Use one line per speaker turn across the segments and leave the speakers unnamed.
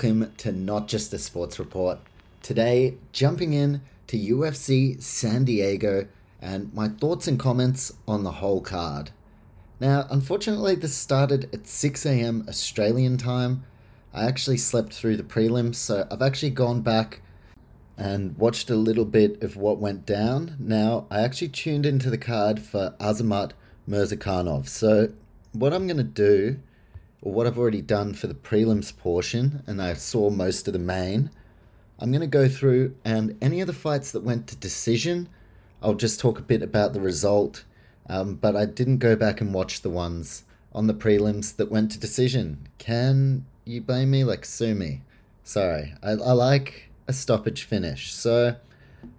welcome to Not Just a Sports Report. Today, jumping in to UFC San Diego and my thoughts and comments on the whole card. Now, unfortunately, this started at 6 a.m. Australian time. I actually slept through the prelims, so I've actually gone back and watched a little bit of what went down. Now, I actually tuned into the card for Azamat Murzakanov. So, what I'm going to do or what I've already done for the prelims portion, and I saw most of the main, I'm going to go through and any of the fights that went to decision, I'll just talk a bit about the result. Um, but I didn't go back and watch the ones on the prelims that went to decision. Can you blame me? Like, sue me. Sorry. I, I like a stoppage finish. So,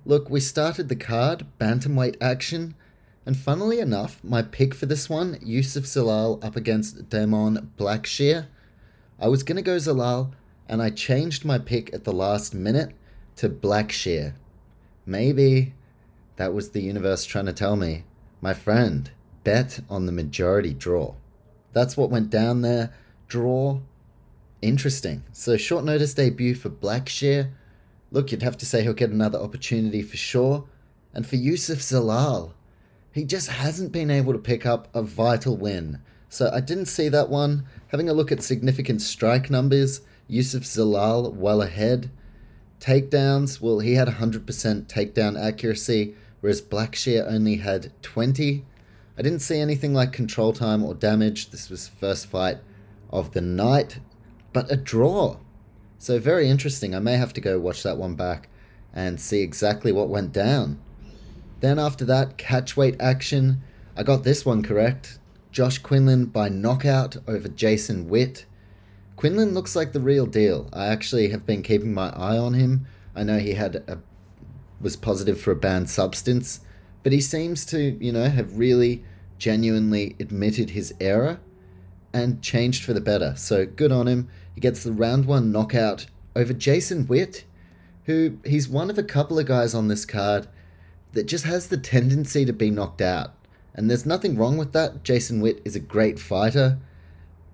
look, we started the card, bantamweight action. And funnily enough, my pick for this one, Youssef Zalal up against Damon Blackshear, I was going to go Zalal, and I changed my pick at the last minute to Blackshear. Maybe that was the universe trying to tell me, my friend, bet on the majority draw. That's what went down there. Draw. Interesting. So, short notice debut for Blackshear. Look, you'd have to say he'll get another opportunity for sure. And for Youssef Zalal, he just hasn't been able to pick up a vital win. So I didn't see that one. Having a look at significant strike numbers, Youssef Zalal well ahead. Takedowns, well, he had 100% takedown accuracy, whereas Blackshear only had 20. I didn't see anything like control time or damage. This was first fight of the night, but a draw. So very interesting. I may have to go watch that one back and see exactly what went down. Then after that, catchweight action. I got this one correct. Josh Quinlan by knockout over Jason Witt. Quinlan looks like the real deal. I actually have been keeping my eye on him. I know he had a was positive for a banned substance, but he seems to, you know, have really genuinely admitted his error and changed for the better. So good on him. He gets the round one knockout over Jason Witt, who he's one of a couple of guys on this card that just has the tendency to be knocked out. And there's nothing wrong with that. Jason Witt is a great fighter.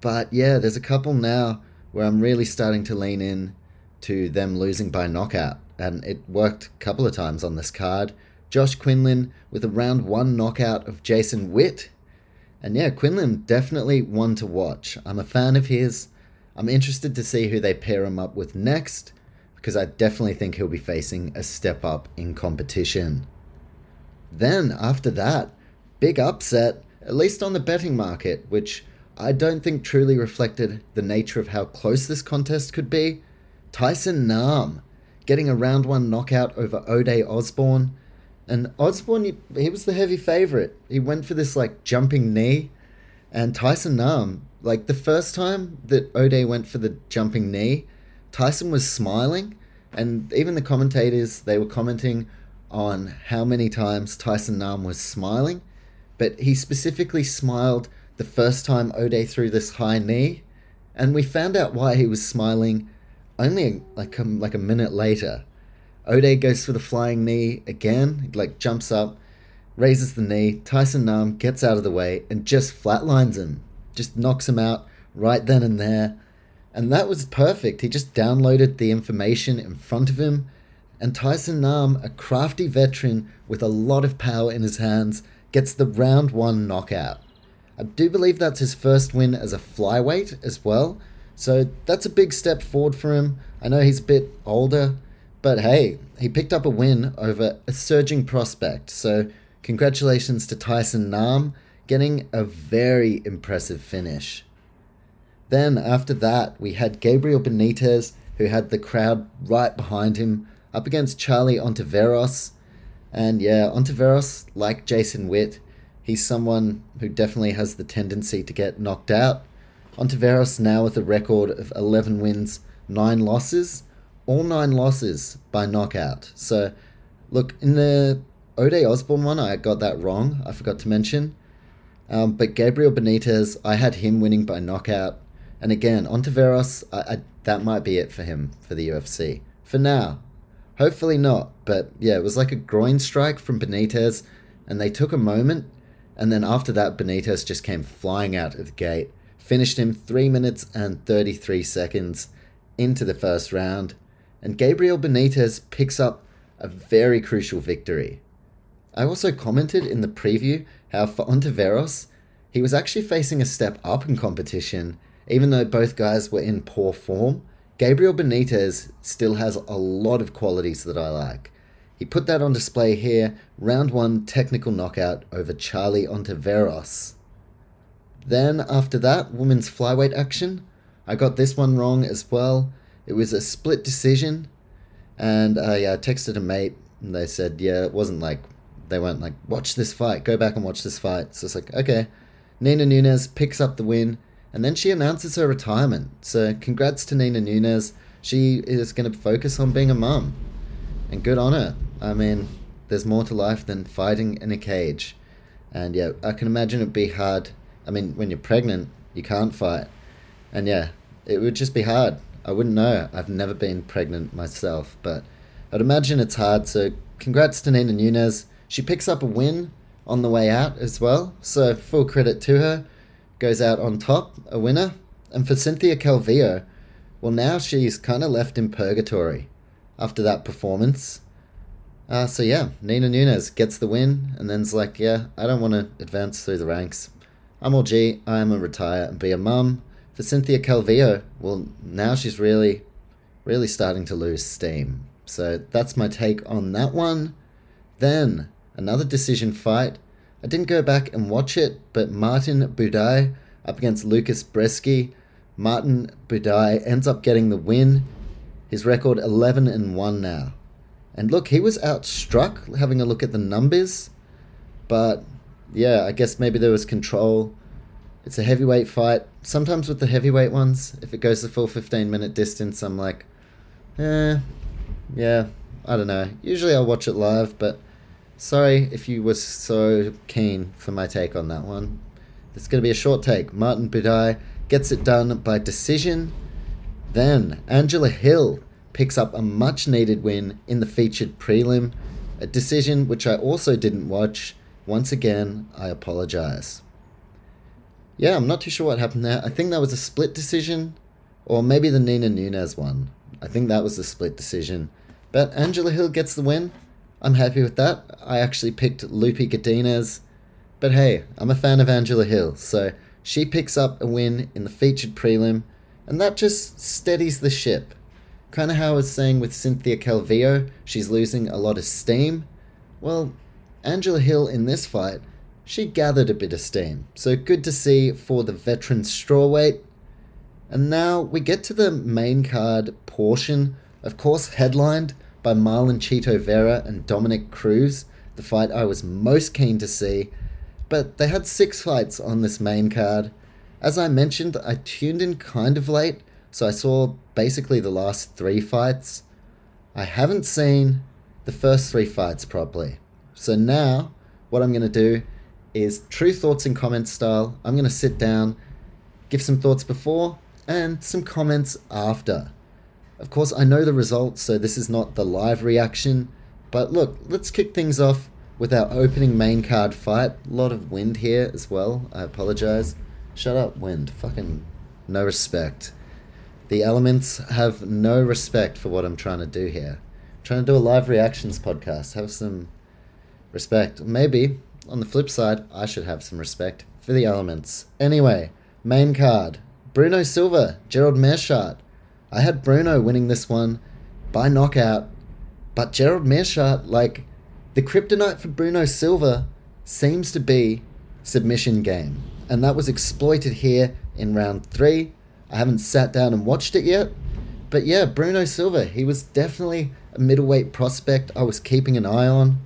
But yeah, there's a couple now where I'm really starting to lean in to them losing by knockout. And it worked a couple of times on this card. Josh Quinlan with a round one knockout of Jason Witt. And yeah, Quinlan definitely one to watch. I'm a fan of his. I'm interested to see who they pair him up with next because I definitely think he'll be facing a step up in competition. Then, after that, big upset, at least on the betting market, which I don't think truly reflected the nature of how close this contest could be. Tyson Nam getting a round one knockout over Ode Osborne. And Osborne, he was the heavy favorite. He went for this like jumping knee. And Tyson Nam, like the first time that Ode went for the jumping knee, Tyson was smiling. And even the commentators, they were commenting, on how many times Tyson Nam was smiling, but he specifically smiled the first time Ode threw this high knee, and we found out why he was smiling only like a, like a minute later. Ode goes for the flying knee again, like jumps up, raises the knee. Tyson Nam gets out of the way and just flatlines him, just knocks him out right then and there. And that was perfect. He just downloaded the information in front of him and Tyson Nam, a crafty veteran with a lot of power in his hands, gets the round one knockout. I do believe that's his first win as a flyweight as well, so that's a big step forward for him. I know he's a bit older, but hey, he picked up a win over a surging prospect, so congratulations to Tyson Nam getting a very impressive finish. Then, after that, we had Gabriel Benitez, who had the crowd right behind him up against Charlie Ontiveros. And yeah, Ontiveros, like Jason Witt, he's someone who definitely has the tendency to get knocked out. Ontiveros now with a record of 11 wins, 9 losses, all 9 losses by knockout. So, look, in the Ode Osborne one, I got that wrong. I forgot to mention. Um, but Gabriel Benitez, I had him winning by knockout. And again, Ontiveros, I, I, that might be it for him for the UFC. For now. Hopefully not. But yeah, it was like a groin strike from Benitez, and they took a moment. And then after that, Benitez just came flying out of the gate, finished him 3 minutes and 33 seconds into the first round. And Gabriel Benitez picks up a very crucial victory. I also commented in the preview how for Ontiveros, he was actually facing a step up in competition, even though both guys were in poor form. Gabriel Benitez still has a lot of qualities that I like. He put that on display here, round one technical knockout over Charlie Ontiveros. Then, after that, women's flyweight action. I got this one wrong as well. It was a split decision, and I uh, texted a mate, and they said, yeah, it wasn't like they weren't like, watch this fight, go back and watch this fight. So it's like, okay. Nina Nunes picks up the win, and then she announces her retirement. So congrats to Nina Nunes. She is going to focus on being a mum. And good on her. I mean, there's more to life than fighting in a cage. And yeah, I can imagine it'd be hard. I mean, when you're pregnant, you can't fight. And yeah, it would just be hard. I wouldn't know. I've never been pregnant myself, but I'd imagine it's hard. So congrats to Nina Nunes. She picks up a win on the way out as well, so full credit to her. Goes out on top, a winner. And for Cynthia Calvillo, well, now she's kind of left in purgatory after that performance. Uh, so yeah, Nina Nunes gets the win, and then's like, yeah, I don't want to advance through the ranks. I'm all G, I am a retire and be a mum. For Cynthia Calvillo, well, now she's really, really starting to lose steam. So that's my take on that one. Then another decision fight. I didn't go back and watch it, but Martin Buday up against Lucas Brzeski. Martin Buday ends up getting the win. His record 11 and 1 now. And look, he was outstruck having a look at the numbers. But yeah, I guess maybe there was control. It's a heavyweight fight. Sometimes with the heavyweight ones, if it goes the full 15 minute distance, I'm like, eh, yeah, I don't know. Usually I'll watch it live, but Sorry if you were so keen for my take on that one. It's going to be a short take. Martin Buday gets it done by decision. Then Angela Hill picks up a much needed win in the featured prelim, a decision which I also didn't watch. Once again, I apologize. Yeah, I'm not too sure what happened there. I think that was a split decision, or maybe the Nina Nunes one. I think that was a split decision. But Angela Hill gets the win. I'm happy with that. I actually picked Loopy Godinez. But hey, I'm a fan of Angela Hill, so she picks up a win in the featured prelim, and that just steadies the ship. Kind of how I was saying with Cynthia Calvillo, she's losing a lot of steam. Well, Angela Hill in this fight, she gathered a bit of steam. So good to see for the veteran strawweight. And now we get to the main card portion, of course, headlined by Marlon Chito Vera and Dominic Cruz, the fight I was most keen to see. But they had six fights on this main card. As I mentioned, I tuned in kind of late, so I saw basically the last three fights. I haven't seen the first three fights properly. So now, what I'm going to do is true thoughts and comments style. I'm going to sit down, give some thoughts before, and some comments after. Of course, I know the results, so this is not the live reaction. But look, let's kick things off with our opening main card fight. A lot of wind here as well. I apologize. Shut up, wind. Fucking no respect. The elements have no respect for what I'm trying to do here. I'm trying to do a live reactions podcast. Have some respect. Maybe, on the flip side, I should have some respect for the elements. Anyway, main card Bruno Silva, Gerald Meerschaert. I had Bruno winning this one by knockout, but Gerald Meerschaert, like the kryptonite for Bruno Silva, seems to be submission game, and that was exploited here in round three. I haven't sat down and watched it yet, but yeah, Bruno Silva, he was definitely a middleweight prospect I was keeping an eye on.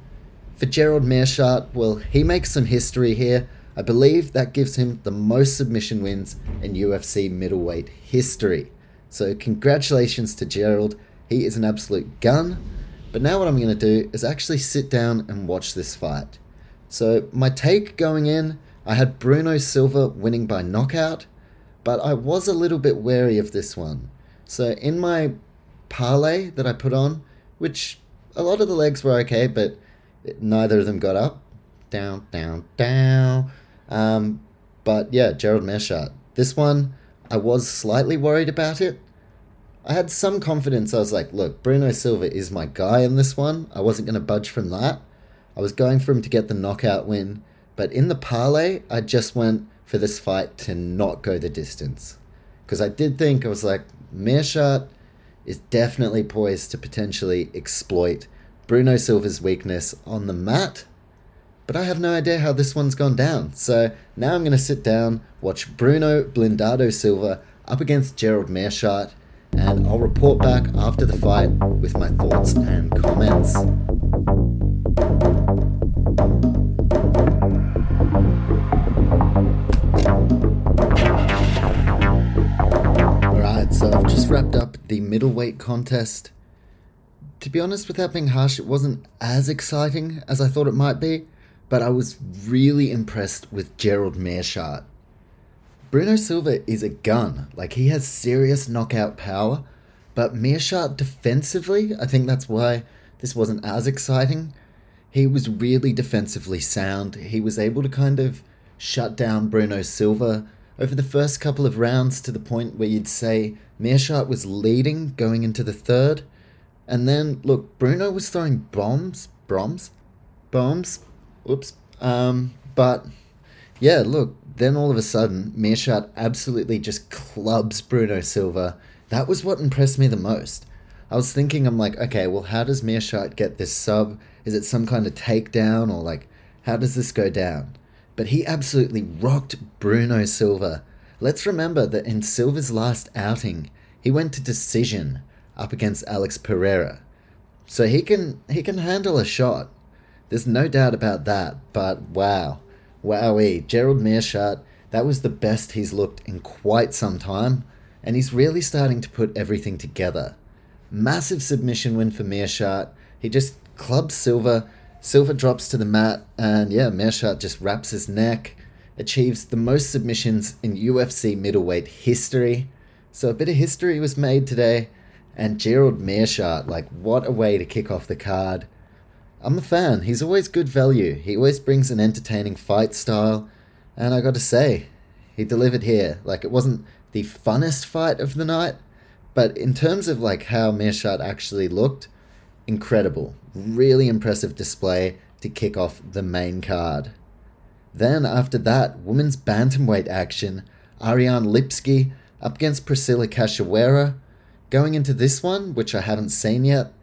For Gerald Meerschaert, well, he makes some history here. I believe that gives him the most submission wins in UFC middleweight history. So, congratulations to Gerald. He is an absolute gun. But now, what I'm going to do is actually sit down and watch this fight. So, my take going in, I had Bruno Silva winning by knockout, but I was a little bit wary of this one. So, in my parlay that I put on, which a lot of the legs were okay, but neither of them got up. Down, down, down. Um, but yeah, Gerald Meerschaert. This one, I was slightly worried about it. I had some confidence. I was like, look, Bruno Silva is my guy in this one. I wasn't going to budge from that. I was going for him to get the knockout win. But in the parlay, I just went for this fight to not go the distance. Because I did think, I was like, Meerschaert is definitely poised to potentially exploit Bruno Silva's weakness on the mat. But I have no idea how this one's gone down. So now I'm going to sit down, watch Bruno Blindado Silva up against Gerald Meerschaert, and I'll report back after the fight with my thoughts and comments. Alright, so I've just wrapped up the middleweight contest to be honest, without being harsh, it wasn't as exciting as I thought it might be, but I was really impressed with Gerald Meerschaert. Bruno Silva is a gun, like he has serious knockout power, but Meerschaert defensively, I think that's why this wasn't as exciting. He was really defensively sound. He was able to kind of shut down Bruno Silva over the first couple of rounds to the point where you'd say Meerschaert was leading going into the third and then look, Bruno was throwing bombs, bombs, bombs. Oops. Um, but yeah, look. Then all of a sudden, Meerschaert absolutely just clubs Bruno Silva. That was what impressed me the most. I was thinking, I'm like, okay, well, how does Meerschaert get this sub? Is it some kind of takedown or like, how does this go down? But he absolutely rocked Bruno Silva. Let's remember that in Silva's last outing, he went to decision up against Alex Pereira. So he can he can handle a shot. There's no doubt about that. But wow, wowee, Gerald Meerschaert, that was the best he's looked in quite some time, and he's really starting to put everything together. Massive submission win for Meerschaert. He just clubs Silva. Silva drops to the mat, and yeah, Meerschaert just wraps his neck, achieves the most submissions in UFC middleweight history. So a bit of history was made today. And Gerald Meerschaert, like, what a way to kick off the card. I'm a fan. He's always good value. He always brings an entertaining fight style. And I got to say, he delivered here. Like, it wasn't the funnest fight of the night, but in terms of like how Meerschaert actually looked, incredible. Really impressive display to kick off the main card. Then after that, women's bantamweight action, Ariane Lipski up against Priscilla Cachoeira. Going into this one, which I haven't seen yet,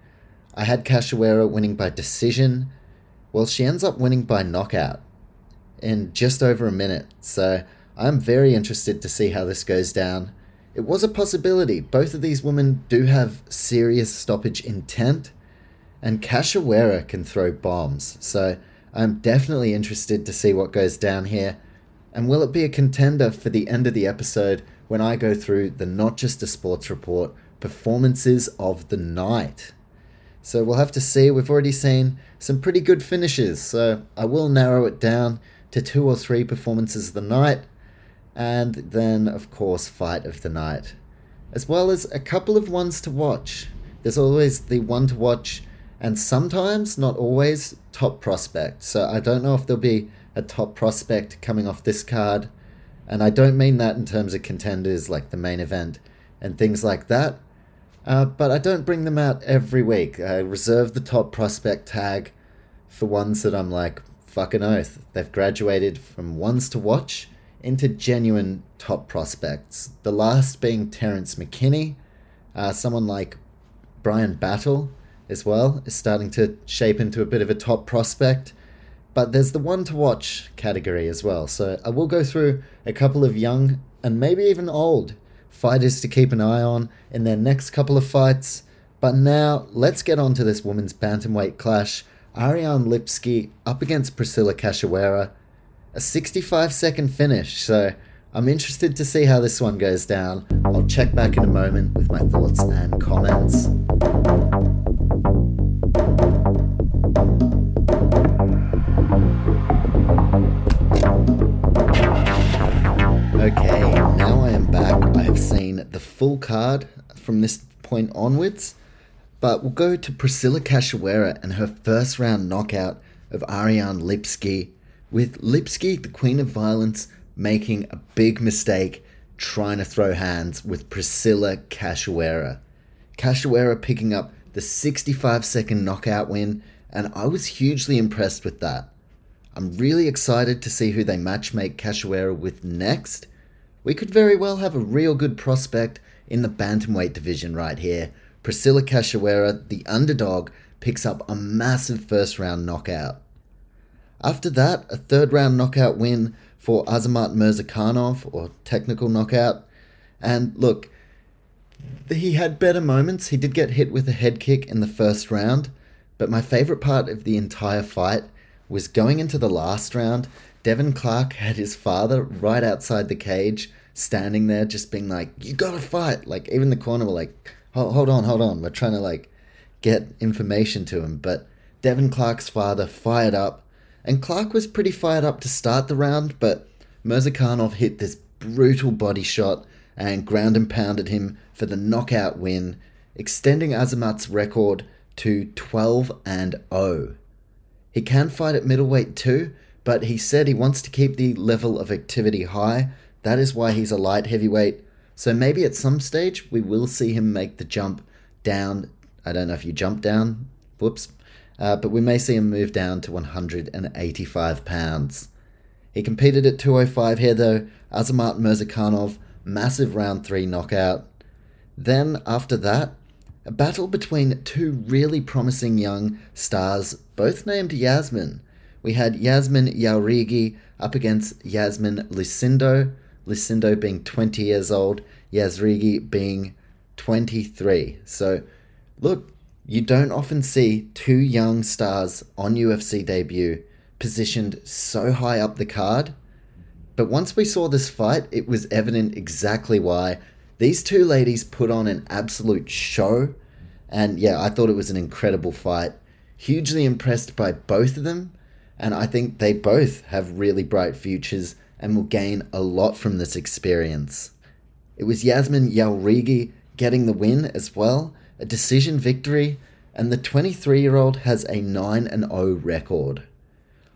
I had Cachoeira winning by decision. Well, she ends up winning by knockout in just over a minute. So I'm very interested to see how this goes down. It was a possibility. Both of these women do have serious stoppage intent, and Cachoeira can throw bombs. So I'm definitely interested to see what goes down here. And will it be a contender for the end of the episode when I go through the Not Just a Sports Report performances of the night. So we'll have to see. We've already seen some pretty good finishes, so I will narrow it down to two or three performances of the night, and then, of course, fight of the night, as well as a couple of ones to watch. There's always the one to watch, and sometimes, not always, top prospect. So I don't know if there'll be a top prospect coming off this card, and I don't mean that in terms of contenders like the main event and things like that. Uh, but I don't bring them out every week. I reserve the top prospect tag for ones that I'm like, fucking oath. They've graduated from ones to watch into genuine top prospects. The last being Terence McKinney, uh, someone like Bryan Battle as well is starting to shape into a bit of a top prospect. But there's the one to watch category as well. So I will go through a couple of young and maybe even old fighters to keep an eye on in their next couple of fights. But now, let's get on to this women's bantamweight clash. Ariane Lipski up against Priscilla Cachoeira. a 65 second finish. So I'm interested to see how this one goes down. I'll check back in a moment with my thoughts and comments. Card from this point onwards, but we'll go to Priscilla Cachoeira and her first round knockout of Ariane Lipski, with Lipski, the Queen of Violence, making a big mistake trying to throw hands with Priscilla Cachoeira. Cachoeira picking up the 65 second knockout win, and I was hugely impressed with that. I'm really excited to see who they matchmake Cachoeira with next. We could very well have a real good prospect in the bantamweight division right here. Priscilla Cachoeira, the underdog, picks up a massive first round knockout. After that, a third round knockout win for Azamat Murzakanov, or technical knockout. And look, he had better moments. He did get hit with a head kick in the first round, but my favorite part of the entire fight was going into the last round. Devin Clark had his father right outside the cage, standing there, just being like, "You gotta fight!" Like even the corner were like, "Hold on, hold on, we're trying to like get information to him." But Devin Clark's father fired up, and Clark was pretty fired up to start the round, but Murzakanov hit this brutal body shot and ground and pounded him for the knockout win, extending Azamat's record to 12 and 0. He can fight at middleweight too, but he said he wants to keep the level of activity high. That is why he's a light heavyweight. So maybe at some stage we will see him make the jump down. I don't know if you jump down. Whoops. Uh, but we may see him move down to 185 pounds. He competed at 205 here though. Azamat Murzakanov, massive round 3 knockout. Then, after that, a battle between two really promising young stars, both named Yasmin. We had Yasmin Jauregui up against Yasmin Lucindo, Lucindo being 20 years old, Jauregui being 23. So, look, you don't often see two young stars on UFC debut positioned so high up the card. But once we saw this fight, it was evident exactly why. These two ladies put on an absolute show. And yeah, I thought it was an incredible fight. Hugely impressed by both of them. And I think they both have really bright futures and will gain a lot from this experience. It was Yasmin Jauregui getting the win as well a decision victory, and the 23 year old has a 9 0 record.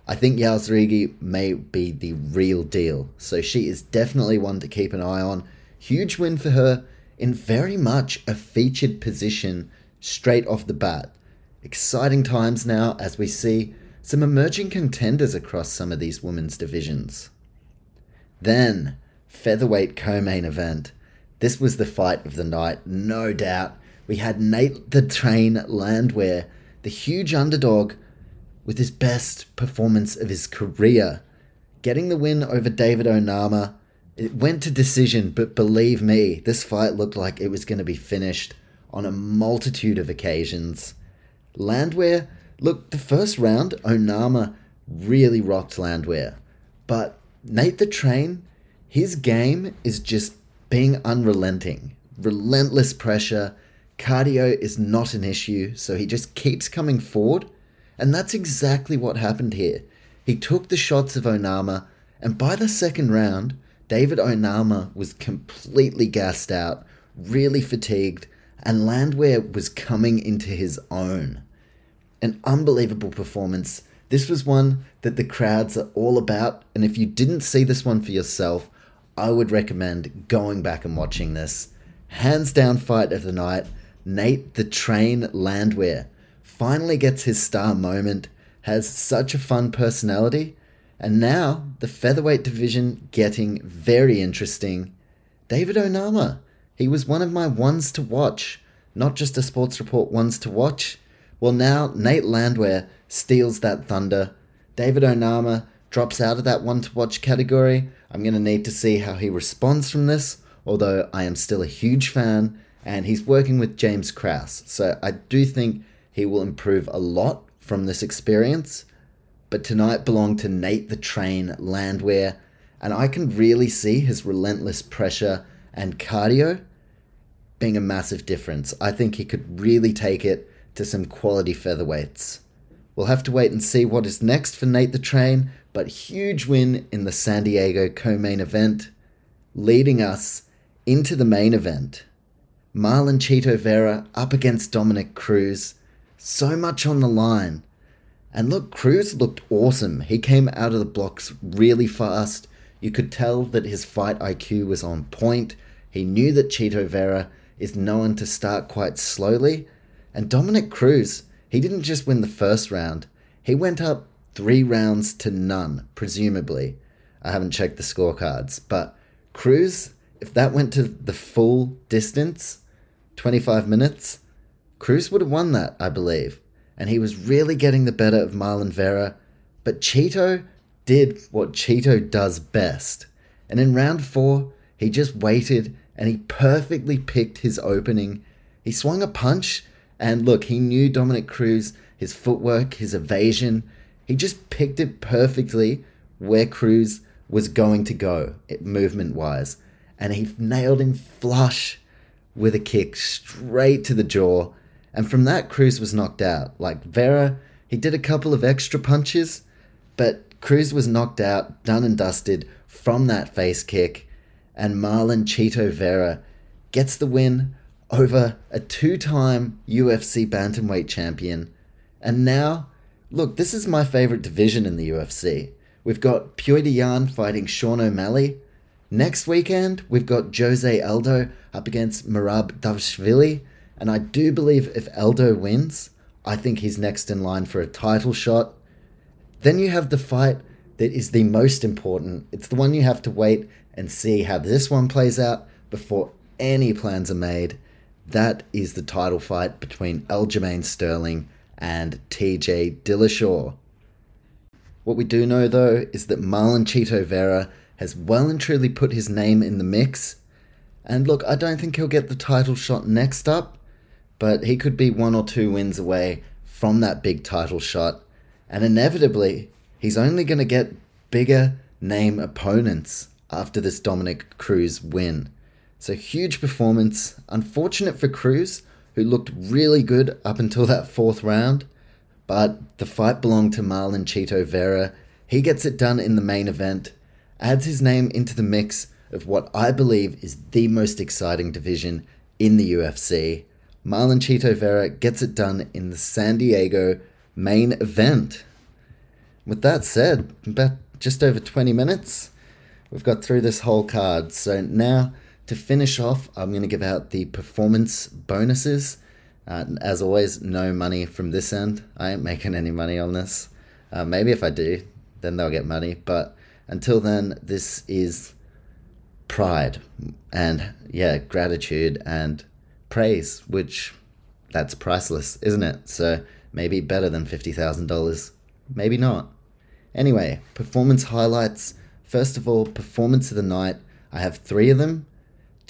I think Jauregui may be the real deal, so she is definitely one to keep an eye on. Huge win for her in very much a featured position straight off the bat. Exciting times now as we see some emerging contenders across some of these women's divisions. Then, featherweight co main event. This was the fight of the night, no doubt we had Nate the Train Landwehr, the huge underdog, with his best performance of his career, getting the win over David Onama. It went to decision, but believe me, this fight looked like it was going to be finished on a multitude of occasions. Landwehr, look, the first round, Onama really rocked Landwehr. But Nate the Train, his game is just being unrelenting. Relentless pressure, Cardio is not an issue, so he just keeps coming forward. And that's exactly what happened here. He took the shots of Onama, and by the second round, David Onama was completely gassed out, really fatigued, and Landwehr was coming into his own. An unbelievable performance. This was one that the crowds are all about, and if you didn't see this one for yourself, I would recommend going back and watching this. Hands down fight of the night. Nate the Train Landwehr finally gets his star moment, has such a fun personality, and now the featherweight division getting very interesting. David Onama, he was one of my ones to watch, not just a sports report ones to watch. Well, now Nate Landwehr steals that thunder. David Onama drops out of that one to watch category. I'm going to need to see how he responds from this, although I am still a huge fan and he's working with James Krause. So I do think he will improve a lot from this experience. but tonight belonged to Nate the Train Landwehr, and I can really see his relentless pressure and cardio being a massive difference. I think he could really take it to some quality featherweights. We'll have to wait and see what is next for Nate the Train, but huge win in the San Diego co main event, leading us into the main event. Marlon Chito Vera up against Dominic Cruz. So much on the line. And look, Cruz looked awesome. He came out of the blocks really fast. You could tell that his fight IQ was on point. He knew that Chito Vera is known to start quite slowly. And Dominic Cruz, he didn't just win the first round, he went up three rounds to none, presumably. I haven't checked the scorecards, but Cruz, if that went to the full distance, 25 minutes, Cruz would have won that, I believe. And he was really getting the better of Marlon Vera. But Chito did what Chito does best. And in round four, he just waited and he perfectly picked his opening. He swung a punch, and look, he knew Dominic Cruz, his footwork, his evasion. He just picked it perfectly where Cruz was going to go, movement wise. And he nailed him flush with a kick straight to the jaw. And from that, Cruz was knocked out. Like Vera, he did a couple of extra punches, but Cruz was knocked out, done and dusted from that face kick and Marlon Chito Vera gets the win over a two time UFC Bantamweight champion. And now, look, this is my favorite division in the UFC. We've got Petr Yan fighting Sean O'Malley. Next weekend, we've got Jose Aldo up against Merab Dvalishvili. And I do believe if Aldo wins, I think he's next in line for a title shot. Then you have the fight that is the most important. It's the one you have to wait and see how this one plays out before any plans are made. That is the title fight between Aljamain Sterling and TJ Dillashaw. What we do know though is that Marlon Chito Vera has well and truly put his name in the mix. And look, I don't think he'll get the title shot next up, but he could be one or two wins away from that big title shot. And inevitably, he's only going to get bigger name opponents after this Dominic Cruz win. So huge performance. Unfortunate for Cruz, who looked really good up until that fourth round, but the fight belonged to Marlon Chito Vera. He gets it done in the main event, adds his name into the mix of what I believe is the most exciting division in the UFC. Marlon Chito Vera gets it done in the San Diego main event. With that said, about just over 20 minutes, we've got through this whole card. So now to finish off, I'm going to give out the performance bonuses. Uh, as always, no money from this end. I ain't making any money on this. Uh, maybe if I do, then they'll get money. But until then, this is pride and, yeah, gratitude and praise, which that's priceless, isn't it? So maybe better than $50,000. Maybe not. Anyway, performance highlights First of all, performance of the night. I have three of them.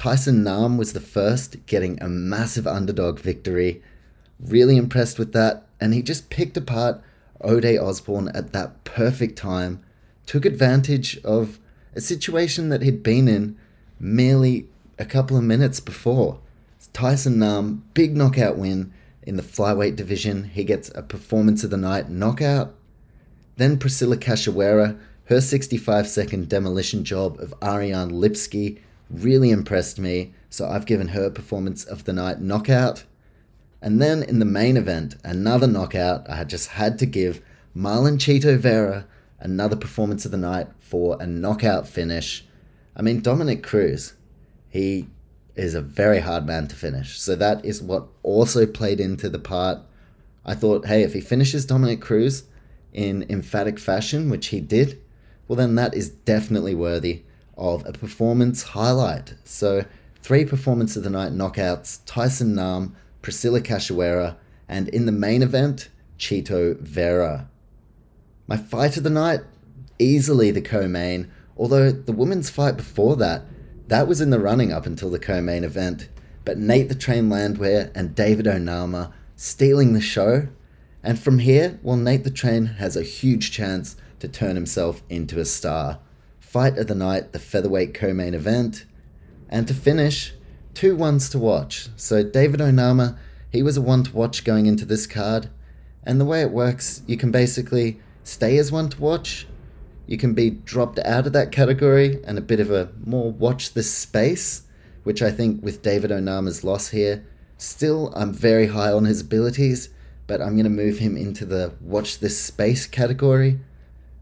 Tyson Nam was the first, getting a massive underdog victory. Really impressed with that. And he just picked apart Ode Osborne at that perfect time. Took advantage of a situation that he'd been in merely a couple of minutes before. Tyson Nam, big knockout win in the flyweight division. He gets a performance of the night knockout. Then Priscilla Cachoeira her 65 second demolition job of Ariane Lipski really impressed me, so I've given her performance of the night knockout. And then in the main event, another knockout, I just had to give Marlon Chito Vera another performance of the night for a knockout finish. I mean, Dominic Cruz, he is a very hard man to finish. So that is what also played into the part. I thought, hey, if he finishes Dominic Cruz in emphatic fashion, which he did, well, then that is definitely worthy of a performance highlight. So, three performance of the night knockouts Tyson Nam, Priscilla Cachoeira, and in the main event, Chito Vera. My fight of the night, easily the co main, although the women's fight before that, that was in the running up until the co main event. But Nate the Train Landwehr and David Onama stealing the show. And from here, well, Nate the Train has a huge chance to turn himself into a star. Fight of the night, the featherweight co main event. And to finish, two ones to watch. So David Onama, he was a one to watch going into this card. And the way it works, you can basically stay as one to watch. You can be dropped out of that category and a bit of a more watch this space, which I think with David Onama's loss here, still I'm very high on his abilities but I'm going to move him into the watch this space category.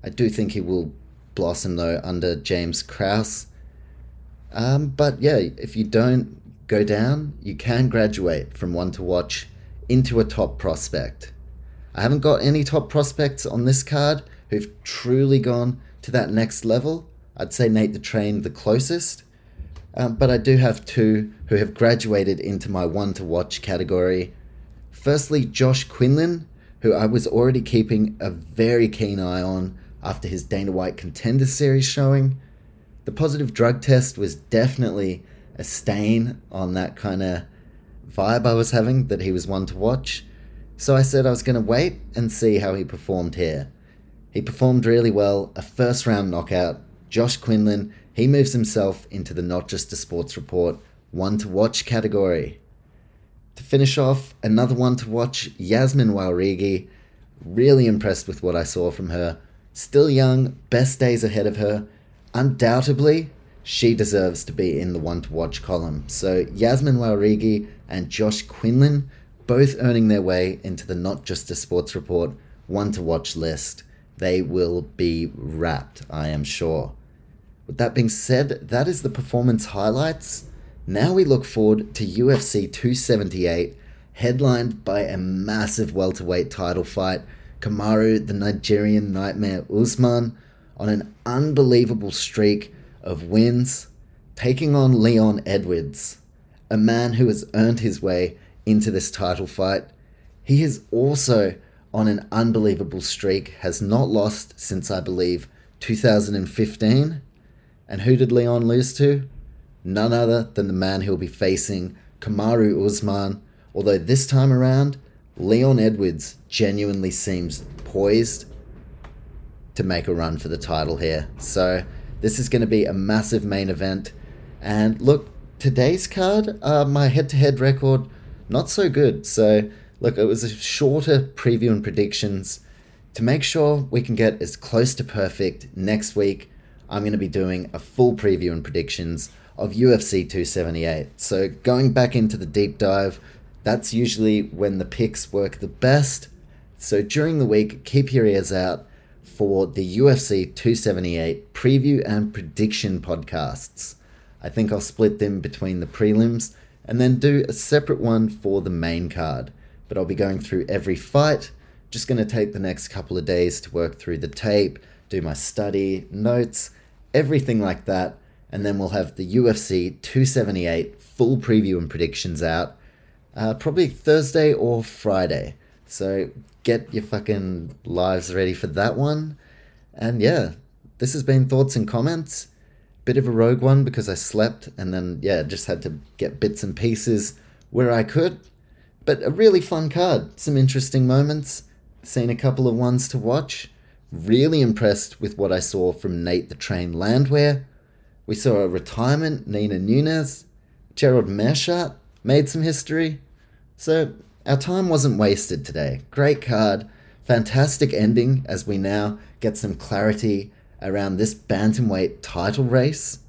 I do think he will blossom though under James Krause. Um, but yeah, if you don't go down, you can graduate from one to watch into a top prospect. I haven't got any top prospects on this card who've truly gone to that next level. I'd say Nate the Train the closest. Um, but I do have two who have graduated into my one to watch category Firstly, Josh Quinlan, who I was already keeping a very keen eye on after his Dana White Contender Series showing. The positive drug test was definitely a stain on that kind of vibe I was having that he was one to watch. So I said I was going to wait and see how he performed here. He performed really well, a first round knockout. Josh Quinlan, he moves himself into the Not Just a Sports Report one to watch category. To finish off, another one to watch Yasmin Jauregui. Really impressed with what I saw from her. Still young, best days ahead of her. Undoubtedly, she deserves to be in the one to watch column. So, Yasmin Jauregui and Josh Quinlan both earning their way into the Not Just a Sports Report one to watch list. They will be wrapped, I am sure. With that being said, that is the performance highlights. Now we look forward to UFC 278, headlined by a massive welterweight title fight. Kamaru, the Nigerian nightmare Usman, on an unbelievable streak of wins, taking on Leon Edwards, a man who has earned his way into this title fight. He is also on an unbelievable streak, has not lost since I believe 2015. And who did Leon lose to? none other than the man he'll be facing, Kamaru Usman. Although this time around, Leon Edwards genuinely seems poised to make a run for the title here. So this is going to be a massive main event. And look, today's card, uh, my head-to-head record, not so good. So look, it was a shorter preview and predictions. To make sure we can get as close to perfect next week, I'm going to be doing a full preview and predictions of UFC 278. So going back into the deep dive, that's usually when the picks work the best. So during the week, keep your ears out for the UFC 278 preview and prediction podcasts. I think I'll split them between the prelims and then do a separate one for the main card. But I'll be going through every fight. Just going to take the next couple of days to work through the tape, do my study, notes, everything like that and then we'll have the UFC 278 full preview and predictions out uh, probably Thursday or Friday. So get your fucking lives ready for that one. And yeah, this has been thoughts and comments. Bit of a rogue one because I slept and then, yeah, just had to get bits and pieces where I could. But a really fun card. Some interesting moments. Seen a couple of ones to watch. Really impressed with what I saw from Nate the Train Landwehr. We saw a retirement, Nina Nunes. Gerald Meerschaert made some history. So our time wasn't wasted today. Great card. Fantastic ending as we now get some clarity around this bantamweight title race.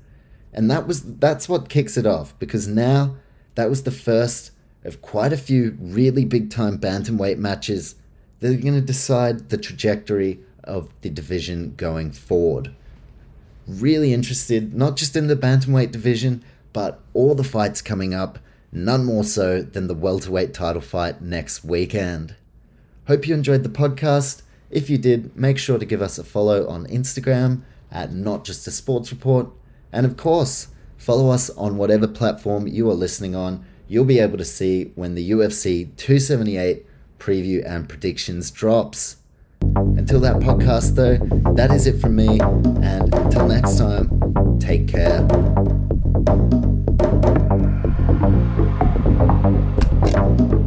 And that was that's what kicks it off because now that was the first of quite a few really big time bantamweight matches that are going to decide the trajectory of the division going forward really interested not just in the bantamweight division, but all the fights coming up, none more so than the welterweight title fight next weekend. Hope you enjoyed the podcast. If you did, make sure to give us a follow on Instagram at Not Just a Sports Report. And of course, follow us on whatever platform you are listening on. You'll be able to see when the UFC 278 preview and predictions drops. Until that podcast, though, that is it from me. And until next time, take care. Thank you.